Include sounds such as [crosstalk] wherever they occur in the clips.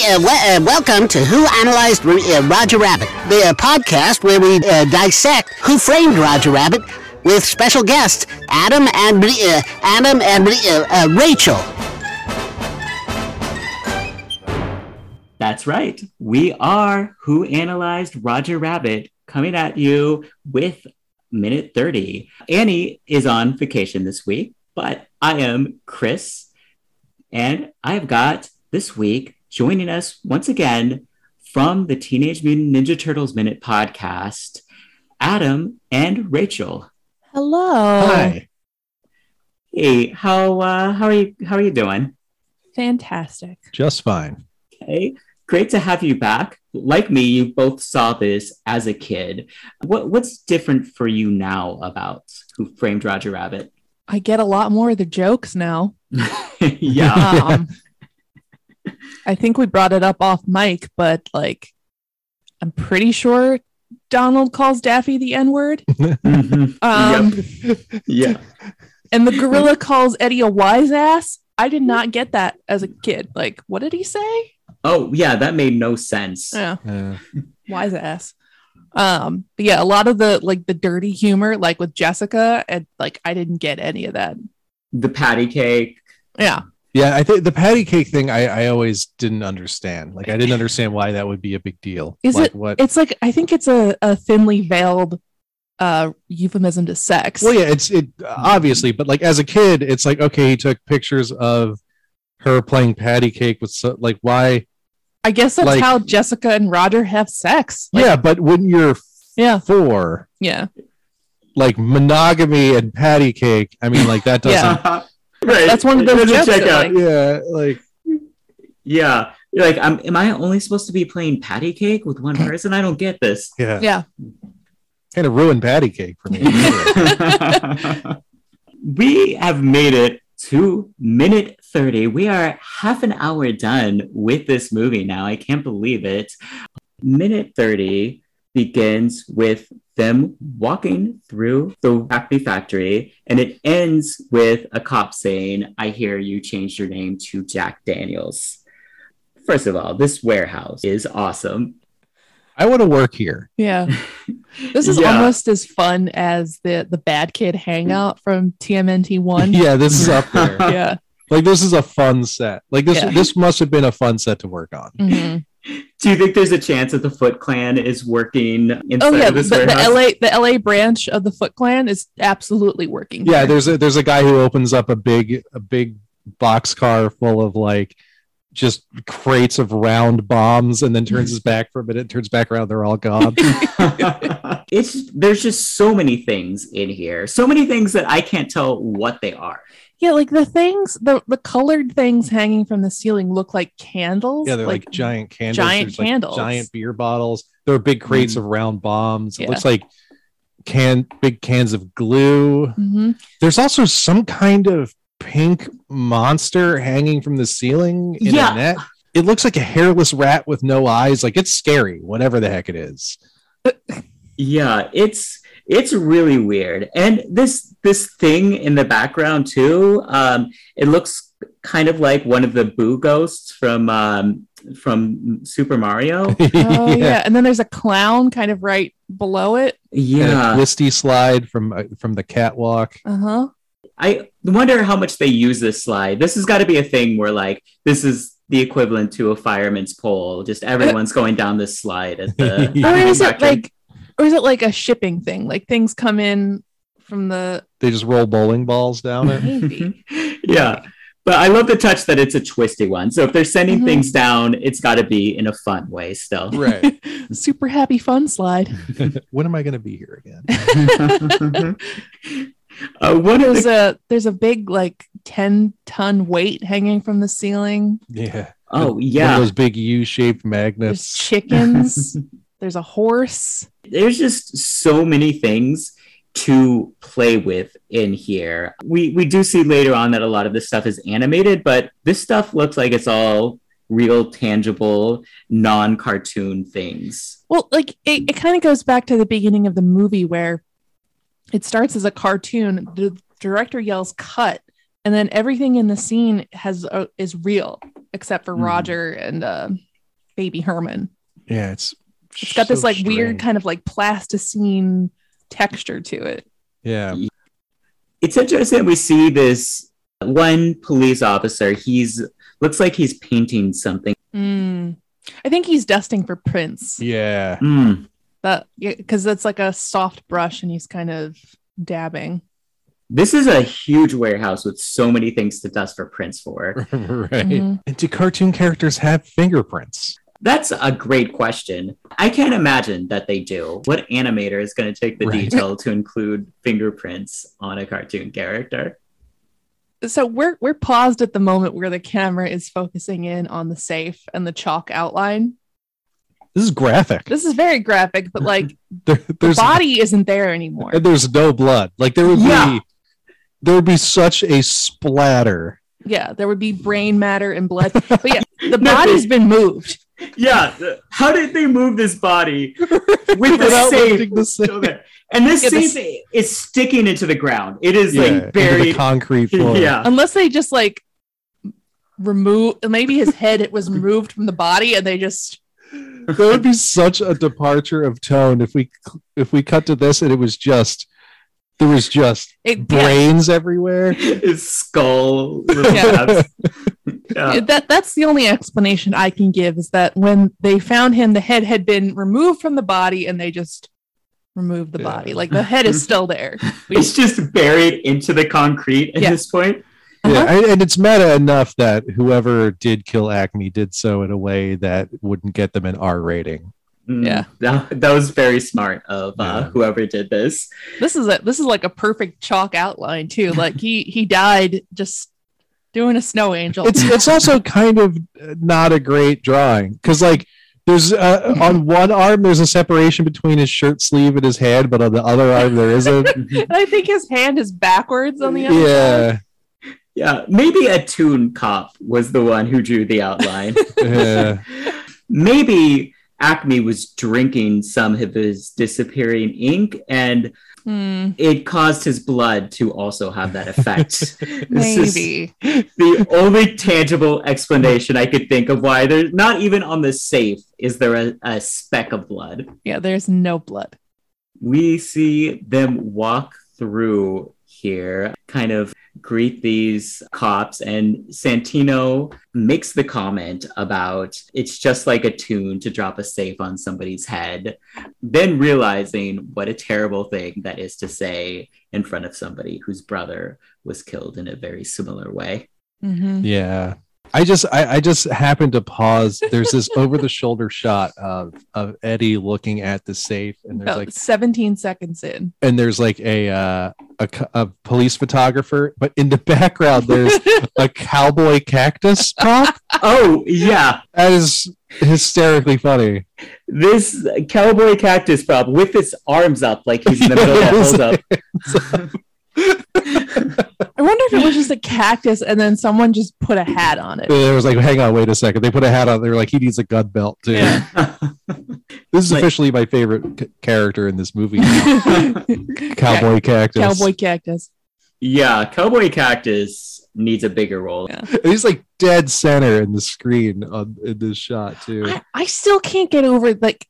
Uh, uh, welcome to Who Analyzed uh, Roger Rabbit, the podcast where we uh, dissect Who Framed Roger Rabbit with special guests Adam and uh, Adam and Rachel. That's right. We are Who Analyzed Roger Rabbit coming at you with minute 30. Annie is on vacation this week, but I am Chris, and I've got this week joining us once again from the Teenage Mutant Ninja Turtles Minute podcast, Adam and Rachel. Hello. Hi. Hey, how uh, how are you how are you doing? Fantastic. Just fine. Okay, great to have you back. Like me, you both saw this as a kid. What what's different for you now about Who Framed Roger Rabbit? I get a lot more of the jokes now. [laughs] yeah. Um, I think we brought it up off mic, but like, I'm pretty sure Donald calls Daffy the N word. [laughs] Mhm. Um, Yeah. and the gorilla calls Eddie a wise ass. I did not get that as a kid. Like, what did he say? Oh, yeah, that made no sense. Yeah, Uh, [laughs] wise ass. Um, but yeah, a lot of the like the dirty humor, like with Jessica, and like I didn't get any of that. The patty cake. Yeah, yeah, I think the patty cake thing I, I always didn't understand. Like I didn't understand why that would be a big deal. Is like, it- what it's like I think it's a, a thinly veiled uh euphemism to sex. well yeah, it's it obviously, but like as a kid, it's like okay, he took pictures of her playing patty cake with so, like why I guess that's like- how Jessica and Roger have sex. Like, yeah, but when you're Yeah. four, Yeah. like monogamy and patty cake, I mean like that [laughs] doesn't Yeah. Right. That's one of those Doesn't jokes check out. like- yeah, like Yeah. You're like, I'm, am I only supposed to be playing patty cake with one [laughs] person? I don't get this. yeah, Yeah. kind of ruined patty cake for me. [laughs] we have made it to minute 30. We are half an hour done with this movie now. I can't believe it. Minute 30 begins with them walking through the Acme factory, and it ends with a cop saying, I hear you changed your name to Jack Daniels. First of all, this warehouse is awesome. I want to work here. Yeah. [laughs] This is Yeah. almost as fun as the the bad kid hangout from TMNT one. Yeah, this is up there. [laughs] Yeah. Like this is a fun set. Like this Yeah. this must have been a fun set to work on. Mhm. Do you think there's a chance that the Foot Clan is working inside Oh yeah, of the, this the warehouse? LA the LA branch of the Foot Clan is absolutely working. Yeah, here. there's a there's a guy who opens up a big a big box car full of like just crates of round bombs and then turns his back for a minute, turns back around, they're all gone. [laughs] [laughs] it's there's just so many things in here, so many things that I can't tell what they are. Yeah, like the things, the the colored things hanging from the ceiling look like candles. yeah, they're like, giant candles. giant There's, like, candles. giant beer bottles. There are big crates Mm. of round bombs. It Yeah. looks like can big cans of glue. Mhm. There's also some kind of pink monster hanging from the ceiling in Yeah. a net. It looks like a hairless rat with no eyes. Like it's scary, whatever the heck it is. Yeah, it's it's really weird, and this this thing in the background too. Um, it looks kind of like one of the Boo ghosts from um, from Super Mario. [laughs] Oh yeah. and then there's a clown kind of right below it. And Yeah, twisty slide from uh, from the catwalk. Uh huh. I wonder how much they use this slide. This has got to be a thing where like this is the equivalent to a fireman's pole. Just everyone's going down this slide at the. Yeah. [laughs] Or is it like, or is it like a shipping thing? Like things come in from the They just roll bowling balls down it. maybe. [laughs] yeah. But I love the touch that it's a twisty one. So if they're sending Mhm. things down, it's got to be in a fun way still. right. [laughs] Super happy fun slide. [laughs] when am I going to be here again? uh, one of There's the, a there's a big like ten ton weight hanging from the ceiling. Yeah. oh One of yeah, those big U-shaped There's magnets. chickens. There's a horse. there's just so many things to play with in here. We we do see later on that a lot of this stuff is animated, but this stuff looks like it's all real, tangible, non-cartoon things. Well, like it, it kind of goes back to the beginning of the movie where it starts as a cartoon. The director yells cut, and then everything in the scene has uh, is real except for Mhm. Roger and uh, Baby Herman. Yeah, it's It's got this so like weird kind of like plasticine texture to it. Yeah, It's interesting. We see this one police officer. He's looks like he's painting something. Mm. I think he's dusting for prints. yeah. Mm. That because it's like a soft brush and he's kind of dabbing. This is a huge warehouse with so many things to dust for prints for. [laughs] right. Mhm. And do cartoon characters have fingerprints? That's a great question. I can't imagine that they do. What animator is going to take the Right. detail to include fingerprints on a cartoon character? So we're we're paused at the moment where the camera is focusing in on the safe and the chalk outline. This is graphic. This is very graphic, but like [laughs] There, the body isn't there anymore. and there's no blood. Like there would Yeah. be there would be such a splatter. Yeah, there would be brain matter and blood. [laughs] But yeah, the body's been moved. Yeah. How did they move this body [laughs] with the same safe lifting the safe. still there? And this Yeah, the is sticking into the ground. It is Yeah, like into the buried. concrete [laughs] floor. Yeah. Unless they just like remove maybe his head it was removed from the body and they just that would be such a departure of tone if we if we cut to this and it was just there was just it, yeah, brains everywhere. [laughs] His skull. Yeah. [laughs] Yeah. that that's the only explanation I can give is that when they found him the head had been removed from the body and they just removed the Yeah. body. Like the head is still there. We- [laughs] It's just buried into the concrete at Yeah. this point. Yeah, Uh-huh. and, and it's meta enough that whoever did kill Acme did so in a way that wouldn't get them an R rating. Mm, Yeah. [laughs] That, that was very smart of uh, Yeah. whoever did this. This is a this is like a perfect chalk outline too. Like he he died just doing a snow angel. It's it's also kind of not a great drawing because like there's uh, on one arm there's a separation between his shirt sleeve and his hand, but on the other arm there isn't. and [laughs] I think his hand is backwards on the other side. yeah, Yeah, maybe a tune Cop was the one who drew the outline. [laughs] yeah. maybe Acme was drinking some of his disappearing ink and Hmm, it caused his blood to also have that effect. [laughs] Maybe. the only tangible explanation I could think of why there's not even on the safe is there a, a speck of blood. Yeah, there's no blood. we see them walk through here, kind of greet these cops, and Santino makes the comment about it's just like a tune to drop a safe on somebody's head, then realizing what a terrible thing that is to say in front of somebody whose brother was killed in a very similar way. Mhm. Yeah. I just I, I just happened to pause. There's this [laughs] over the shoulder shot of of Eddie looking at the safe and there's About like 17 seconds in. and there's like a uh a, a police photographer, but in the background there's [laughs] a cowboy cactus prop. Oh, yeah. That is hysterically funny. This cowboy cactus prop with his arms up like he's in the middle of a hold up. [laughs] I wonder if it was just a cactus and then someone just put a hat on it. It was like, hang on, wait a second. They put a hat on. They were like, he needs a gun belt too. [laughs] This is Like- officially my favorite c- character in this movie. [laughs] Cowboy cactus. Cowboy cactus. Yeah, Cowboy Cactus needs a bigger role. Yeah. He's like dead center in the screen on in this shot too. I, I still can't get over like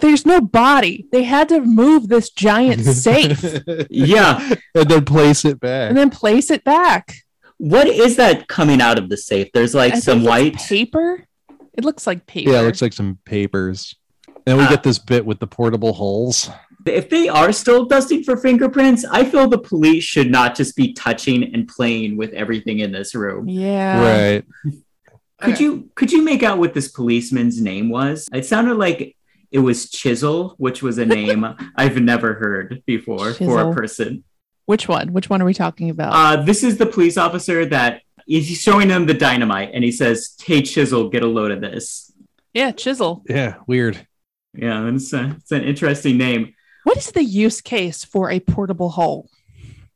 there's no body. They had to move this giant [laughs] safe Yeah. and then place it back. and then place it back. What is that coming out of the safe? There's like I some white. paper. It looks like paper. Yeah, it looks like some papers. And we Ah. get this bit with the portable holes. If they are still dusting for fingerprints, I feel the police should not just be touching and playing with everything in this room. yeah. right. Could Okay. you could you make out what this policeman's name was? It sounded like it was Chisel, which was a name [laughs] I've never heard before for a person. Which one? Which one are we talking about? Uh, this is the police officer that he's showing them the dynamite, and he says, "Hey, Chisel, get a load of this." yeah, chisel. Yeah, weird. Yeah, it's, a, it's an interesting name. What is the use case for a portable hole?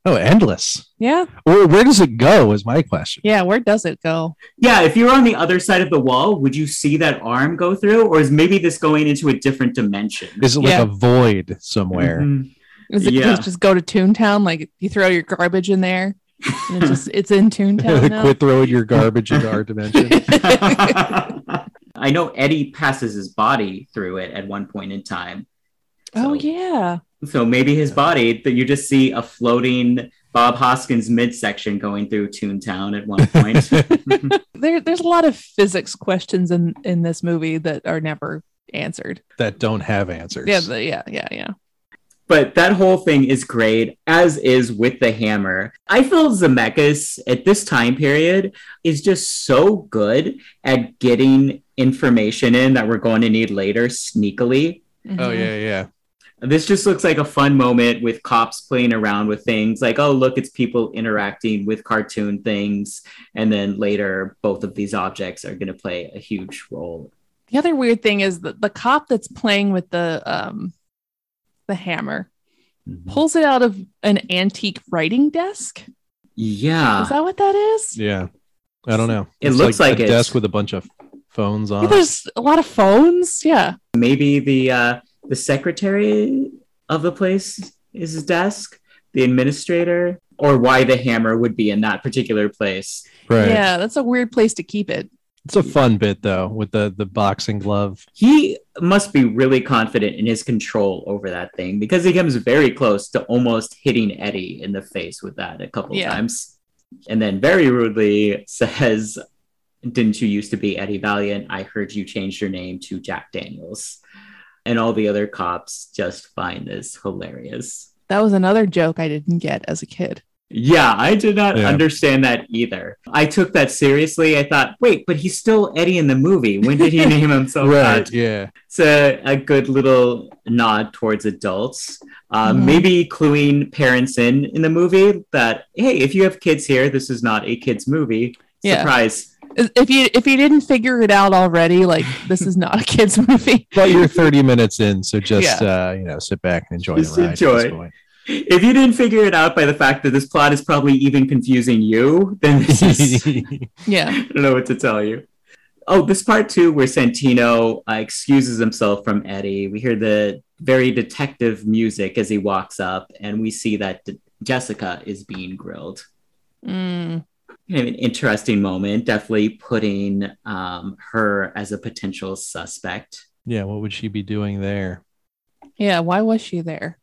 Oh, endless. Yeah. Where, where does it go? Is my question. Yeah, where does it go? Yeah, if you were on the other side of the wall, would you see that arm go through, or is maybe this going into a different dimension? Is it like Yeah. a void somewhere? Mhm. Is it Yeah. just just go to Toontown? Like you throw your garbage in there and it just it's in Toontown [laughs] now? Quit throwing your garbage into our dimension. [laughs] [laughs] I know Eddie passes his body through it at one point in time. Oh yeah. So maybe his body that you just see a floating Bob Hoskins midsection going through Toontown at one point. [laughs] [laughs] There, there's a lot of physics questions in in this movie that are never answered. that don't have answers. Yeah, the, yeah, yeah, yeah. but that whole thing is great, as is with the hammer. I feel Zemeckis at this time period is just so good at getting information in that we're going to need later sneakily. Oh Mhm. yeah, yeah. This just looks like a fun moment with cops playing around with things like, oh, look, it's people interacting with cartoon things. And then later, both of these objects are going to play a huge role. The other weird thing is that the cop that's playing with the um the hammer pulls it out of an antique writing desk. Yeah. Is that what that is? Yeah. I don't know. It looks like a it's- desk with a bunch of phones on. Yeah, there's a lot of phones. Yeah. maybe the uh, the secretary of the place is his desk, the administrator, or why the hammer would be in that particular place. Right. Yeah, that's a weird place to keep it. It's a fun bit though with the the boxing glove. He must be really confident in his control over that thing because he comes very close to almost hitting Eddie in the face with that a couple Yeah. times. And then very rudely says, Didn't you used to be Eddie Valiant? I heard you changed your name to Jack Daniels. And all the other cops just find this hilarious. That was another joke I didn't get as a kid. Yeah, I did not Yeah. understand that either. I took that seriously. I thought, wait, but he's still Eddie in the movie. When did he [laughs] name himself right. that? Yeah. It's a, a good little nod towards adults. Uh, Mhm. Maybe cluing parents in in the movie that, hey, if you have kids here, this is not a kids movie. Yeah. Surprise. If you if you didn't figure it out already, like this is not a kids movie. [laughs] But you're 30 minutes in, so just uh, you know, sit back and enjoy Just the ride. at this enjoy. point. If you didn't figure it out by the fact that this plot is probably even confusing you, then this is [laughs] Yeah. [laughs] I don't know what to tell you. Oh, this part too, where Santino uh, excuses himself from Eddie. We hear the very detective music as he walks up, and we see that D- Jessica is being grilled. Mm. Kind of an interesting moment, definitely putting um, her as a potential suspect. yeah, what would she be doing there? Yeah. Why was she there?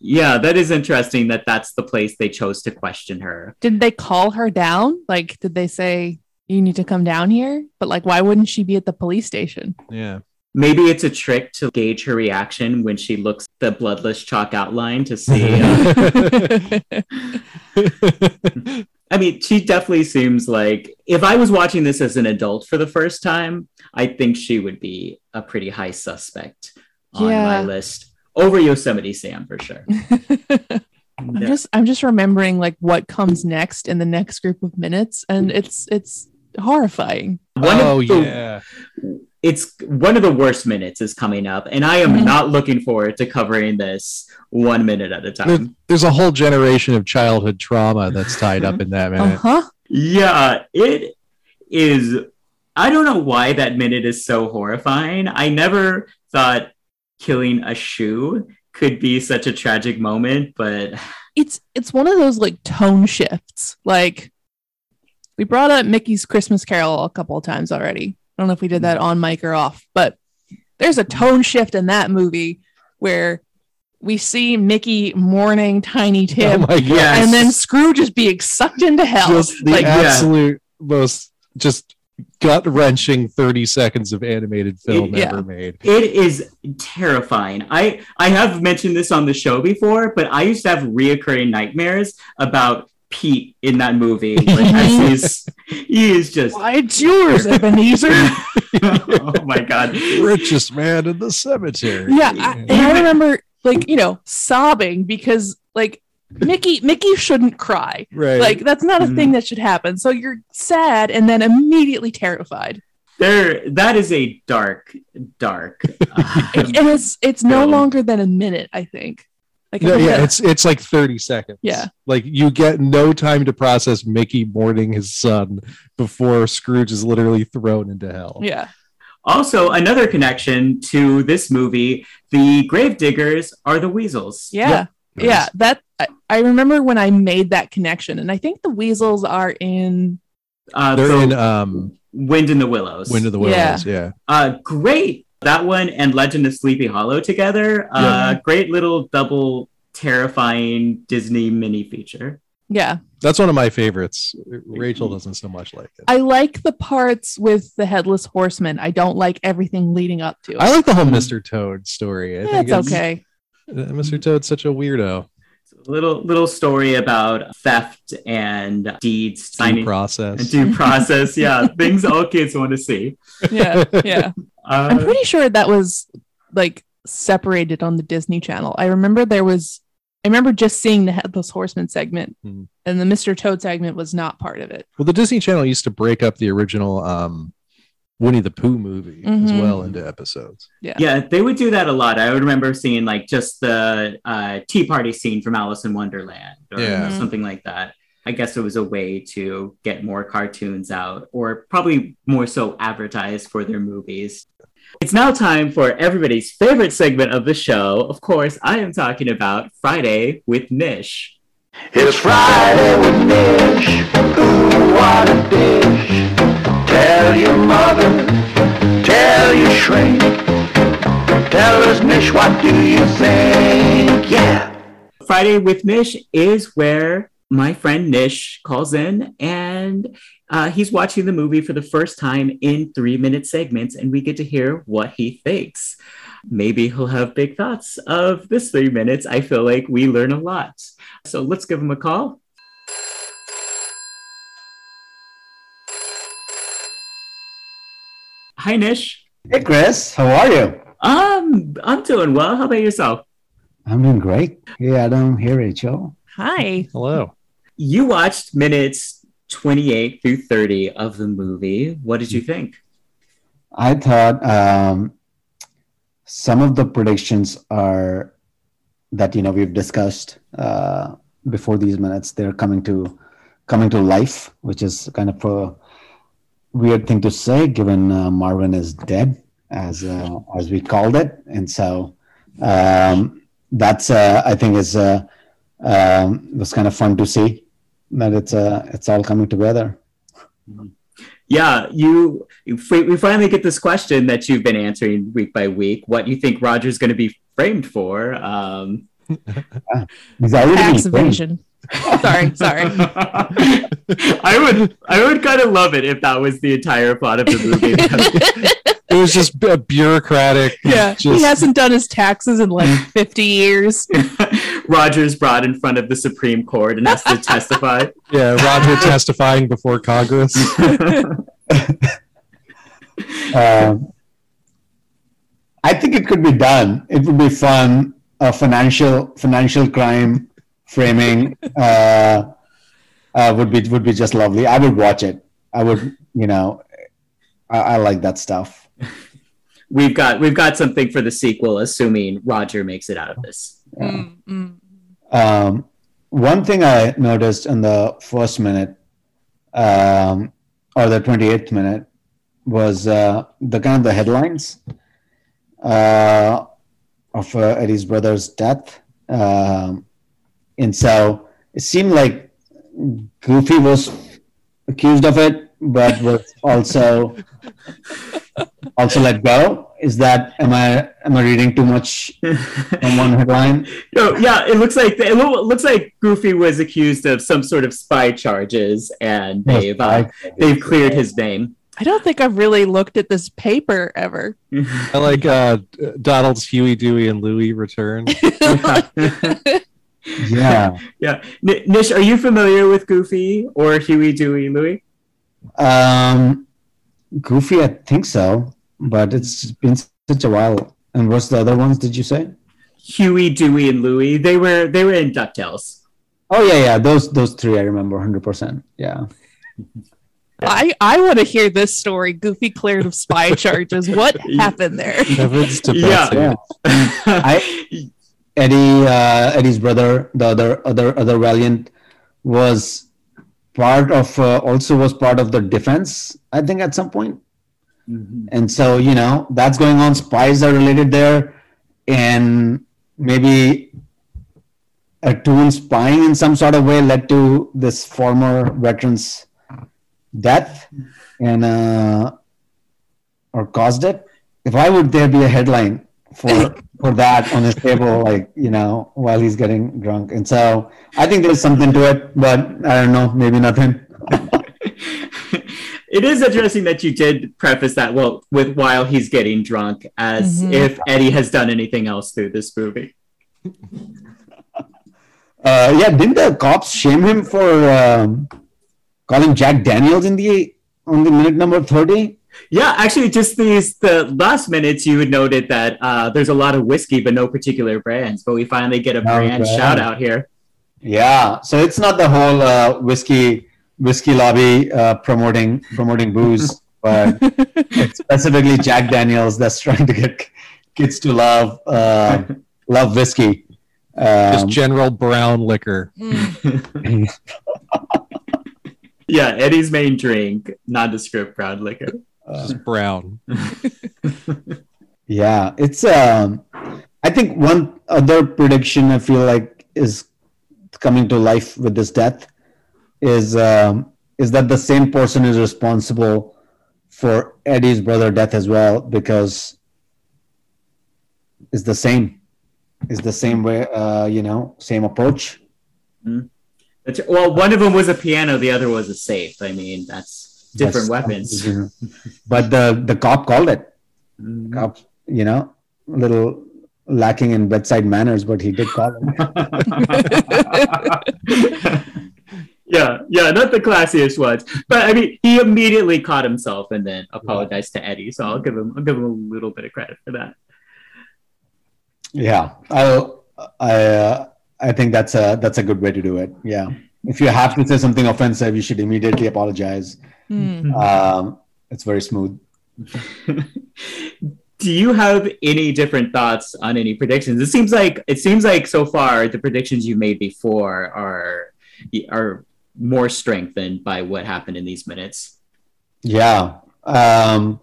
Yeah, that is interesting that that's the place they chose to question her. Did they call her down? Like, did they say you need to come down here? But like, why wouldn't she be at the police station? Yeah. Maybe it's a trick to gauge her reaction when she looks the bloodless chalk outline to see. uh, [laughs] [laughs] [laughs] I mean, she definitely seems like if I was watching this as an adult for the first time, I think she would be a pretty high suspect on Yeah. my list over Yosemite Sam for sure. [laughs] I'm just I'm just remembering like what comes next in the next group of minutes, and it's it's horrifying. One oh the, yeah. It's one of the worst minutes is coming up, and I am Mhm. not looking forward to covering this one minute at a There- time. there's a whole generation of childhood trauma that's tied up in that Uh-huh. Yeah, it is. I don't know why that minute is so horrifying. I never thought killing a shoe could be such a tragic moment, but It's it's one of those like tone shifts. Like we brought up Mickey's Christmas Carol a couple of times already. I don't know if we did that mm. on mic or off, but there's a tone shift in that movie where we see Mickey mourning Tiny Oh Tim, my. Yes. and then Scrooge is being sucked into hell. Just the like, yeah. absolute most just gut wrenching 30 seconds of animated film Yeah. ever made. it is terrifying. I I have mentioned this on the show before, but I used to have reoccurring nightmares about Pete in that movie. [laughs] Like, as he's he is just Why it's yours, Ebenezer? [laughs] oh my god. Richest man in the cemetery. yeah, I, and I remember like you know sobbing because like Mickey Mickey shouldn't cry. Right. Like that's not a Mhm. thing that should happen. So you're sad and then immediately terrified. There that is a dark, dark uh, [laughs] And it's it's no longer than a minute, I think. Like No, yeah, it's it's like 30 seconds. Yeah. Like you get no time to process Mickey mourning his son before Scrooge is literally thrown into hell. yeah. Also, another connection to this movie: the gravediggers are the weasels. Yeah. Yeah. That I, I remember when I made that connection. And I think the weasels are in uh, They're so in um Wind in the Willows. Wind in the Yeah. Willows. Yeah. Uh, great. That one and Legend of Sleepy Hollow together. Uh, great little double terrifying Disney mini feature. Yeah. That's one of my favorites. Rachel doesn't so much like it. I like the parts with the headless horseman. I don't like everything leading up to it. I like the whole Mr. Toad story. I Yeah, think it's okay. uh, Mr. Toad's such a weirdo. Little little story about theft and deeds, Due signing process. and due process. Yeah, [laughs] things all kids want to see. Yeah. Yeah. [laughs] I'm Uh, pretty sure that was like separated on the Disney Channel. I remember there was, I remember just seeing the Headless Horseman segment, Hmm. and the Mr. Toad segment was not part of it. Well, the Disney Channel used to break up the original um, Winnie the Pooh movie as Mhm. well into episodes. yeah, Yeah, they would do that a lot. I would remember seeing like just the uh, tea party scene from Alice in Wonderland or Yeah. Mhm. something like that. I guess it was a way to get more cartoons out, or probably more so advertise for their movies. It's now time for everybody's favorite segment of the show. Of course, I am talking about Friday with Nish. It's Friday with Nish. Ooh, what a dish. Tell your mother, tell your shrink. Tell us, Nish, what do you think? Yeah. Friday with Nish is where my friend Nish calls in and uh, he's watching the movie for the first time in three minute segments, and we get to hear what he thinks. Maybe he'll have big thoughts of this three minutes. I feel like we learn a lot. So let's give him a call. Hi, Nish. Hey, Chris, how are you? Um, I'm doing well. How about yourself? I'm doing great. Hey, Adam. Hey, Rachel. Hi. Hello. You watched minutes 28 through 30 of the movie. What did you think? I thought um, some of the predictions are that you know we've discussed uh, before these minutes. They're coming to coming to life, which is kind of a weird thing to say, given uh, Marvin is dead, as uh, as we called it, and so um, that's uh, I think is uh, um, was kind of fun to see that it's uh, it's all coming together. Yeah, you, you we finally get this question that you've been answering week by week. What you think Roger's going to be framed for? Um, [laughs] He's already Tax evasion. [laughs] sorry, sorry. [laughs] I would I would kind of love it if that was the entire plot of the movie. [laughs] It was just a bureaucratic. Yeah. Just, he hasn't done his taxes in like 50 years. Roger's brought in front of the Supreme Court and has to testify. yeah, Roger testifying before Congress. Um, I think it could be done. It would be fun. A financial financial crime framing uh, uh, would be would be just lovely. I would watch it. I would, you know, I, I like that stuff. we've got we've got something for the sequel, assuming Roger makes it out of this. Mm, mm. Um, one thing I noticed in the first minute, um, or the twenty eighth minute, was uh, the kind of the headlines uh, of uh, Eddie's brother's death, um, and so it seemed like Goofy was accused of it, but was [laughs] also also let go. Is that am I am I reading too much [laughs] in one headline? No, yeah, it looks like it looks like Goofy was accused of some sort of spy charges, and they've uh, they've cleared his name. I don't think I've really looked at this paper ever. [laughs] I like uh, Donald's Huey, Dewey, and Louie return. Yeah. [laughs] yeah, N- Nish, are you familiar with Goofy or Huey, Dewey, Louie? Um, Goofy, I think so, but it's been such a while. And what's the other ones? Did you say? Huey, Dewey, and Louie. They were they were in Ducktales. Oh yeah, yeah. Those those three I remember hundred percent. Yeah. [laughs] I, I want to hear this story. Goofy cleared of spy [laughs] charges. What happened there? Yeah. Yeah. I- Eddie, uh, Eddie's brother, the other other other Valiant, was part of uh, also was part of the defense. I think at some point. Mhm. and so you know that's going on spies are related there and maybe a tool spying in some sort of way led to this former veterans death and uh, or caused it. If I would there be a headline for for that on his table, like you know, while he's getting drunk? And so I think there's something to it, but I don't know, maybe nothing. [laughs] it is interesting that you did preface that well with while he's getting drunk as Mhm. if Eddie has done anything else through this movie. [laughs] Uh, yeah, didn't the cops shame him for um, calling Jack Daniels in the on the minute number thirty? Yeah, actually, just these the last minutes you had noted that uh, there's a lot of whiskey, but no particular brands. But we finally get a brand Okay. shout out here. Yeah, so it's not the whole uh, whiskey whiskey lobby uh, promoting promoting booze, [laughs] but specifically Jack Daniels that's trying to get kids to love uh, [laughs] love whiskey. Just Um, general brown liquor. [laughs] Yeah, Eddie's main drink, nondescript brown liquor. Just brown. [laughs] Yeah, it's um I think one other prediction I feel like is coming to life with this death is um is that the same person is responsible for Eddie's brother death as well because it's the same is the same way uh you know same approach That's- well, one of them was a piano, the other was a safe. I mean, that's different weapons. [laughs] but the the cop called it Mm. cop you know a little lacking in bedside manners but he did call it [laughs] yeah, yeah, not the classiest ones, but I mean, he immediately caught himself and then apologized to Eddie. So I'll give him, I'll give him a little bit of credit for that. Yeah, I'll, I uh, I think that's a that's a good way to do it. Yeah, if you have to say something offensive, you should immediately apologize. Hmm. Um, it's very smooth. [laughs] Do you have any different thoughts on any predictions? It seems like it seems like so far the predictions you made before are are more strengthened by what happened in these minutes. Yeah, um,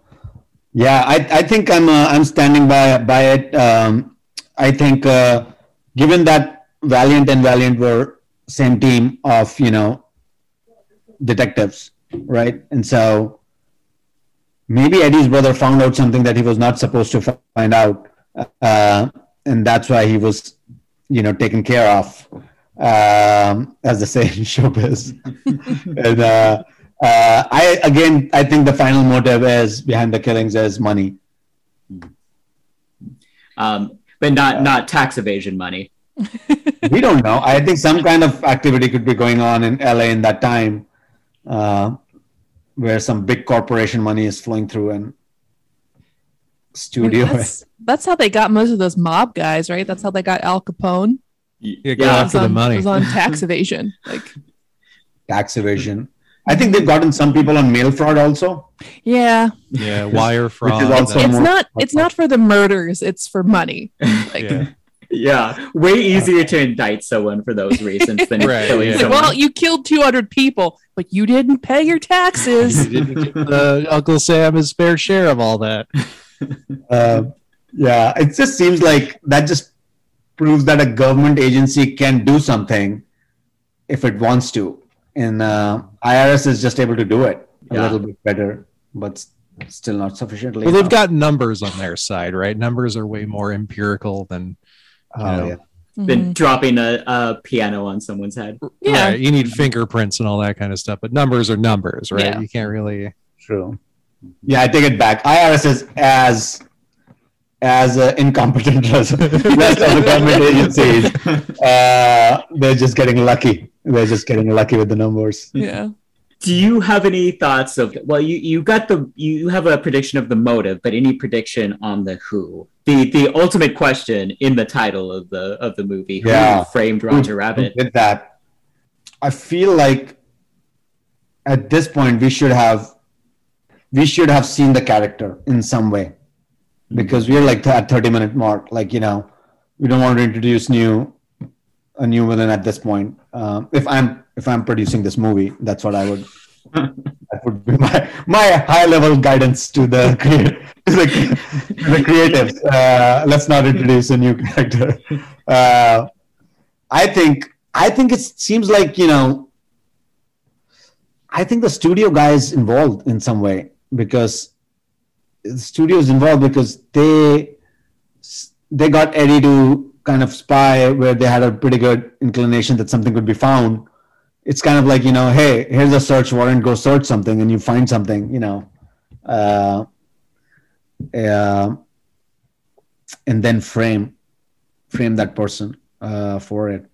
yeah. I I think I'm uh, I'm standing by by it. Um, I think uh, given that Valiant and Valiant were same team of you know detectives, right? And so maybe Eddie's brother found out something that he was not supposed to find out, uh, and that's why he was, you know, taken care of, um, as they say in [laughs] showbiz. [laughs] and uh, uh, I again, I think the final motive is behind the killings is money. Um, but not not tax evasion money. we don't know. I think some kind of activity could be going on in LA in that time, uh, where some big corporation money is flowing through and studio. That's, that's how they got most of those mob guys, right? That's how they got Al Capone. Yeah, go Yeah, after was the on, money. it was on tax evasion. [laughs] Like, tax evasion. I think they've gotten some people on mail fraud also. yeah, Yeah, wire fraud. also- it's more- not. It's not for the murders. It's for money. [laughs] Like, yeah. Yeah, way easier to indict someone for those reasons than [laughs] Right, killing yeah. someone. well, you killed 200 people, but you didn't pay your taxes. You didn't give uh, Uncle Sam his fair share of all that. Uh, [laughs] yeah, it just seems like that just proves that a government agency can do something if it wants to, and uh, IRS is just able to do it a Yeah. little bit better, but still not sufficiently. Well, they've got numbers on their side, right? Numbers are way more empirical than Oh, know. yeah. than dropping a, a piano on someone's head. Yeah. Right, you need fingerprints and all that kind of stuff, but numbers are numbers, right? Yeah. You can't really. True. Yeah, I take it back. IRS is as as uh, incompetent as the [laughs] rest of the government agencies. [laughs] Uh, they're just getting lucky. They're just getting lucky with the numbers. Yeah. Do you have any thoughts of well you, you got the you have a prediction of the motive, but any prediction on the who? The the ultimate question in the title of the of the movie, who Yeah. framed Roger Rabbit? With that, I feel like at this point we should have we should have seen the character in some way because we're like at 30 minute mark like you know we don't want to introduce new a new villain at this point um, if i'm if i'm producing this movie that's what i would that would be my my high level guidance to the [laughs] to the, to the creatives uh, let's not introduce a new character uh, i think i think it seems like you know I think the studio guy is involved in some way because the studio is involved because they they got Eddie to kind of spy where they had a pretty good inclination that something could be found. It's kind of like you know, hey, here's a search warrant, go search something, and you find something, you know, uh, uh, and then frame frame that person uh, for it.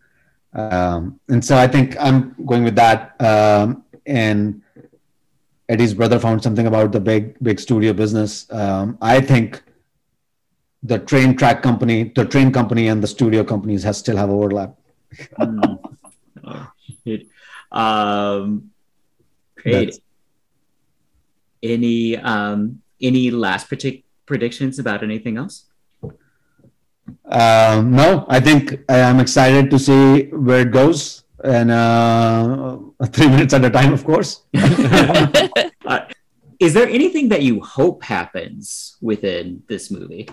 Um, and so I think I'm going with that. Um, and Eddie's brother found something about the big big studio business. Um, I think the train track company, the train company, and the studio companies has still have overlap. [laughs] Mm. Oh. Um, great. That's- Any um, any last partic- predictions about anything else? Um, no, I think I am excited to see where it goes, and uh, [laughs] three minutes at a time, of course. [laughs] Uh, is there anything that you hope happens within this movie?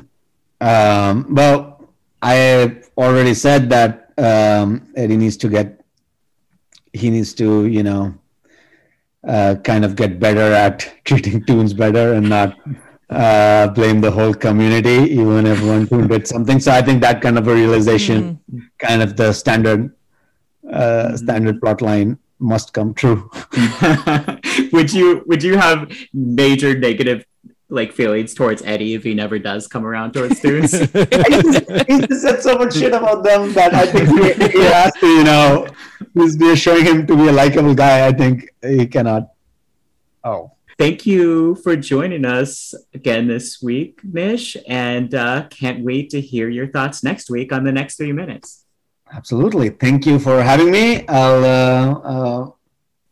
Um, well, I already said that um, Eddie needs to get, he needs to, you know, uh, kind of get better at [laughs] treating tunes better and not uh, blame the whole community, even if one tune did something. So I think that kind of a realization, kind of the standard, uh, standard plot line must come true. [laughs] would you would you have major negative like feelings towards Eddie if he never does come around towards tunes? [laughs] he just said so much shit about them that I think he, he has to, you know, he's we're showing him to be a likable guy. I think he cannot. Oh, Thank you for joining us again this week, Nish, and uh, can't wait to hear your thoughts next week on the next three minutes. absolutely. Thank you for having me. I'll, uh, uh,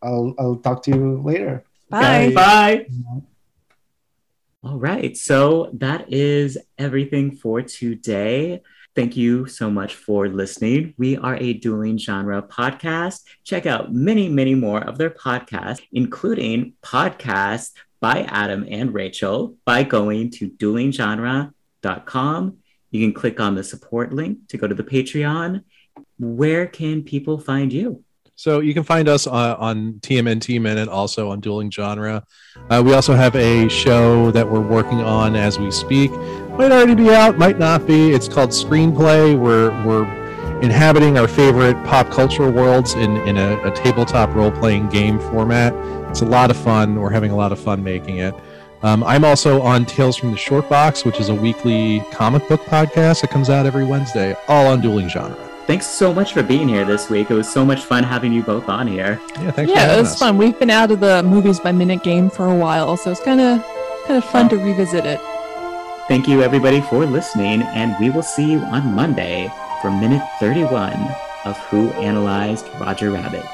I'll, I'll talk to you later. Bye. Bye. All right. So that is everything for today. Thank you so much for listening. We are a dueling genre podcast. Check out many, many more of their podcasts, including podcasts by Adam and Rachel, by going to duelinggenre.com. You can click on the support link to go to the Patreon. Where can people find you? So you can find us uh, on TMNT Minute, also on Dueling Genre. Uh, we also have a show that we're working on as we speak. Might already be out, might not be. It's called Screenplay. We're we're inhabiting our favorite pop culture worlds in in a, a tabletop role playing game format. It's a lot of fun. We're having a lot of fun making it. Um, I'm also on Tales from the Short Box, which is a weekly comic book podcast that comes out every Wednesday, all on Dueling Genre. Thanks so much for being here this week. It was so much fun having you both on here. Yeah, thanks for yeah, it was us. fun. We've been out of the movies by minute game for a while, so it's kind of kind of fun to revisit it. Thank you, everybody, for listening, and we will see you on Monday for minute 31 of Who Analyzed Roger Rabbit.